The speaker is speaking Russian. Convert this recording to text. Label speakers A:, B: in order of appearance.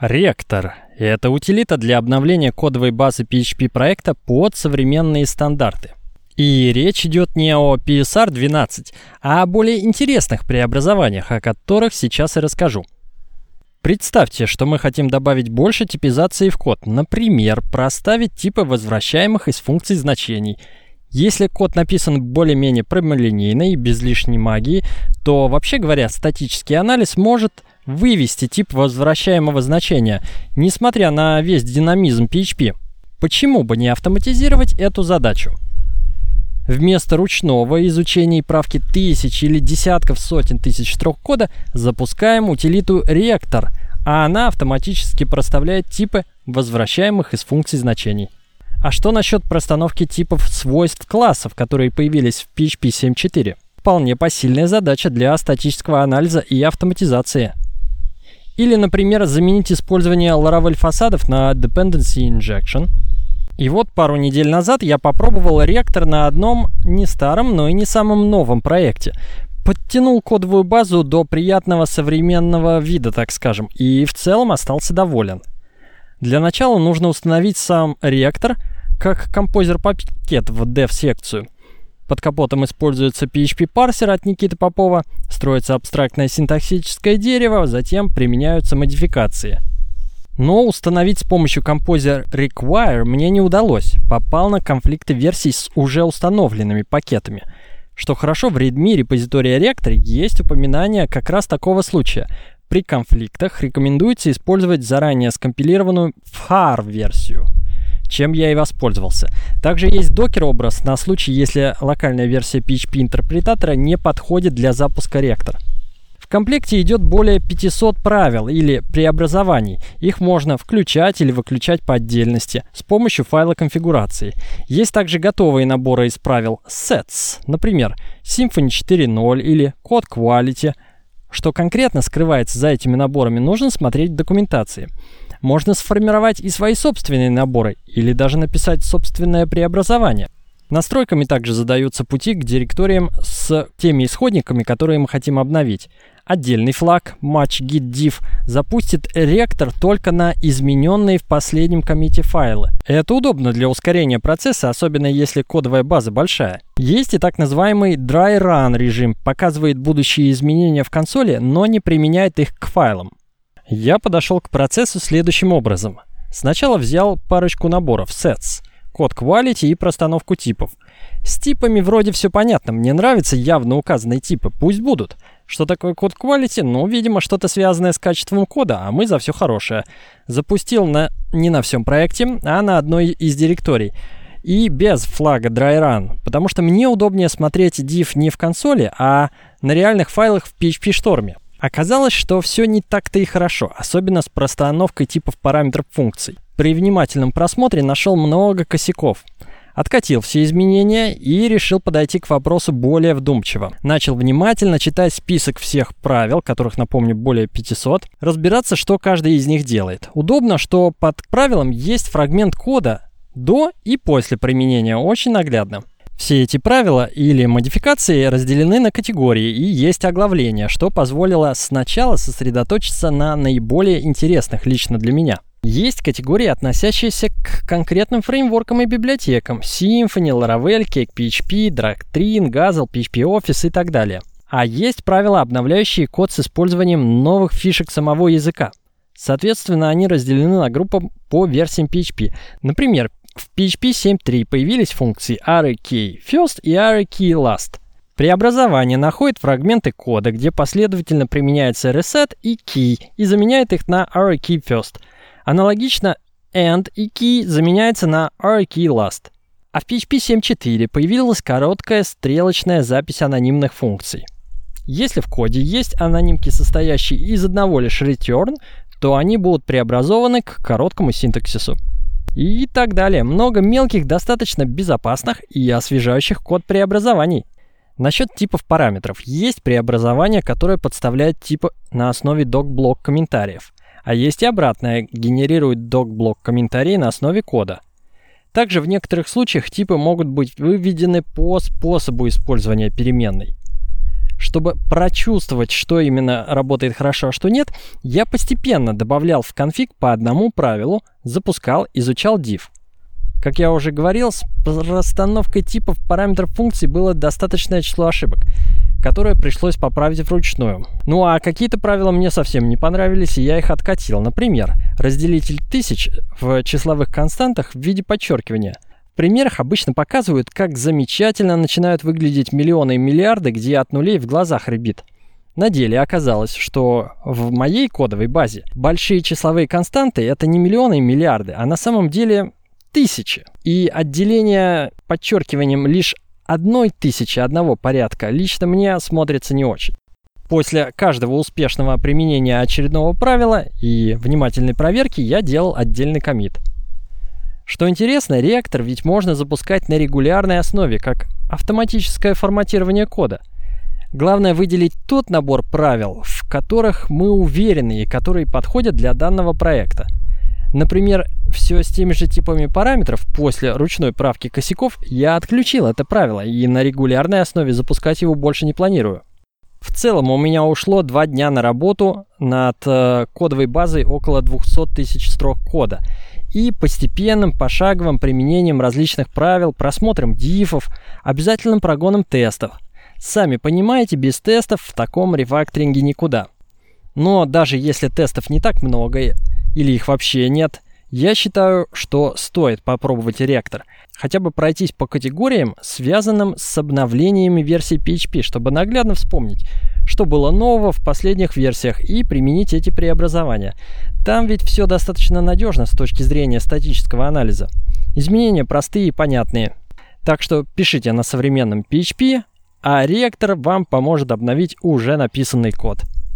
A: Ректор – это утилита для обновления кодовой базы PHP проекта под современные стандарты. И речь идет не о PSR 12, а о более интересных преобразованиях, о которых сейчас и расскажу. Представьте, что мы хотим добавить больше типизации в код. Например, проставить типы возвращаемых из функций значений. Если код написан более-менее прямолинейно и без лишней магии, то, вообще говоря, статический анализ может вывести тип возвращаемого значения, несмотря на весь динамизм PHP. Почему бы не автоматизировать эту задачу? Вместо ручного изучения и правки тысяч или десятков сотен тысяч строк кода запускаем утилиту reactor, а она автоматически проставляет типы возвращаемых из функций значений. А что насчет простановки типов свойств классов, которые появились в PHP 7.4? Вполне посильная задача для статического анализа и автоматизации. Или, например, заменить использование Laravel фасадов на Dependency Injection. И вот пару недель назад я попробовал реактор на одном не старом, но и не самом новом проекте. Подтянул кодовую базу до приятного современного вида, так скажем, и в целом остался доволен. Для начала нужно установить сам реактор как композер-пакет в dev-секцию – под капотом используется PHP-парсер от Никиты Попова, строится абстрактное синтаксическое дерево, затем применяются модификации. Но установить с помощью Composer Require мне не удалось. Попал на конфликты версий с уже установленными пакетами. Что хорошо, в readme репозитория Rector есть упоминание как раз такого случая. При конфликтах рекомендуется использовать заранее скомпилированную FAR-версию – чем я и воспользовался. Также есть докер-образ на случай, если локальная версия PHP-интерпретатора не подходит для запуска ректора. В комплекте идет более 500 правил или преобразований. Их можно включать или выключать по отдельности с помощью файла конфигурации. Есть также готовые наборы из правил sets, например, Symfony 4.0 или Code Quality. Что конкретно скрывается за этими наборами, нужно смотреть в документации. Можно сформировать и свои собственные наборы, или даже написать собственное преобразование. Настройками также задаются пути к директориям с теми исходниками, которые мы хотим обновить. Отдельный флаг match git div запустит ректор только на измененные в последнем комите файлы. Это удобно для ускорения процесса, особенно если кодовая база большая. Есть и так называемый dry run режим, показывает будущие изменения в консоли, но не применяет их к файлам. Я подошел к процессу следующим образом. Сначала взял парочку наборов sets, код quality и простановку типов. С типами вроде все понятно, мне нравятся явно указанные типы, пусть будут. Что такое код quality? Ну, видимо, что-то связанное с качеством кода, а мы за все хорошее. Запустил на не на всем проекте, а на одной из директорий. И без флага dry run, потому что мне удобнее смотреть div не в консоли, а на реальных файлах в PHP шторме. Оказалось, что все не так-то и хорошо, особенно с простановкой типов параметров функций. При внимательном просмотре нашел много косяков. Откатил все изменения и решил подойти к вопросу более вдумчиво. Начал внимательно читать список всех правил, которых, напомню, более 500, разбираться, что каждый из них делает. Удобно, что под правилом есть фрагмент кода до и после применения, очень наглядно. Все эти правила или модификации разделены на категории и есть оглавление, что позволило сначала сосредоточиться на наиболее интересных лично для меня. Есть категории, относящиеся к конкретным фреймворкам и библиотекам Symfony, Laravel, CakePHP, Doctrine, Gazelle, PHP Office и так далее. А есть правила, обновляющие код с использованием новых фишек самого языка. Соответственно, они разделены на группы по версиям PHP. Например, в PHP 7.3 появились функции first и last. Преобразование находит фрагменты кода, где последовательно применяется reset и key и заменяет их на first. Аналогично and и key заменяется на array_key last. А в PHP 7.4 появилась короткая стрелочная запись анонимных функций. Если в коде есть анонимки, состоящие из одного лишь return, то они будут преобразованы к короткому синтаксису и так далее. Много мелких, достаточно безопасных и освежающих код преобразований. Насчет типов параметров. Есть преобразование, которое подставляет типы на основе док-блок комментариев. А есть и обратное, генерирует док-блок комментарии на основе кода. Также в некоторых случаях типы могут быть выведены по способу использования переменной. Чтобы прочувствовать, что именно работает хорошо, а что нет, я постепенно добавлял в конфиг по одному правилу, запускал, изучал div. Как я уже говорил, с расстановкой типов параметров функций было достаточное число ошибок, которое пришлось поправить вручную. Ну а какие-то правила мне совсем не понравились, и я их откатил. Например, разделитель тысяч в числовых константах в виде подчеркивания. В примерах обычно показывают, как замечательно начинают выглядеть миллионы и миллиарды, где от нулей в глазах ребит. На деле оказалось, что в моей кодовой базе большие числовые константы это не миллионы и миллиарды, а на самом деле тысячи. И отделение подчеркиванием лишь одной тысячи одного порядка лично мне смотрится не очень. После каждого успешного применения очередного правила и внимательной проверки я делал отдельный комит. Что интересно, реактор ведь можно запускать на регулярной основе, как автоматическое форматирование кода. Главное выделить тот набор правил, в которых мы уверены и которые подходят для данного проекта – Например, все с теми же типами параметров после ручной правки косяков я отключил это правило и на регулярной основе запускать его больше не планирую. В целом у меня ушло два дня на работу над э, кодовой базой около 200 тысяч строк кода и постепенным пошаговым применением различных правил, просмотром дифов, обязательным прогоном тестов. Сами понимаете, без тестов в таком рефакторинге никуда. Но даже если тестов не так много, или их вообще нет, я считаю, что стоит попробовать реактор. Хотя бы пройтись по категориям, связанным с обновлениями версии PHP, чтобы наглядно вспомнить, что было нового в последних версиях и применить эти преобразования. Там ведь все достаточно надежно с точки зрения статического анализа. Изменения простые и понятные. Так что пишите на современном PHP, а реактор вам поможет обновить уже написанный код.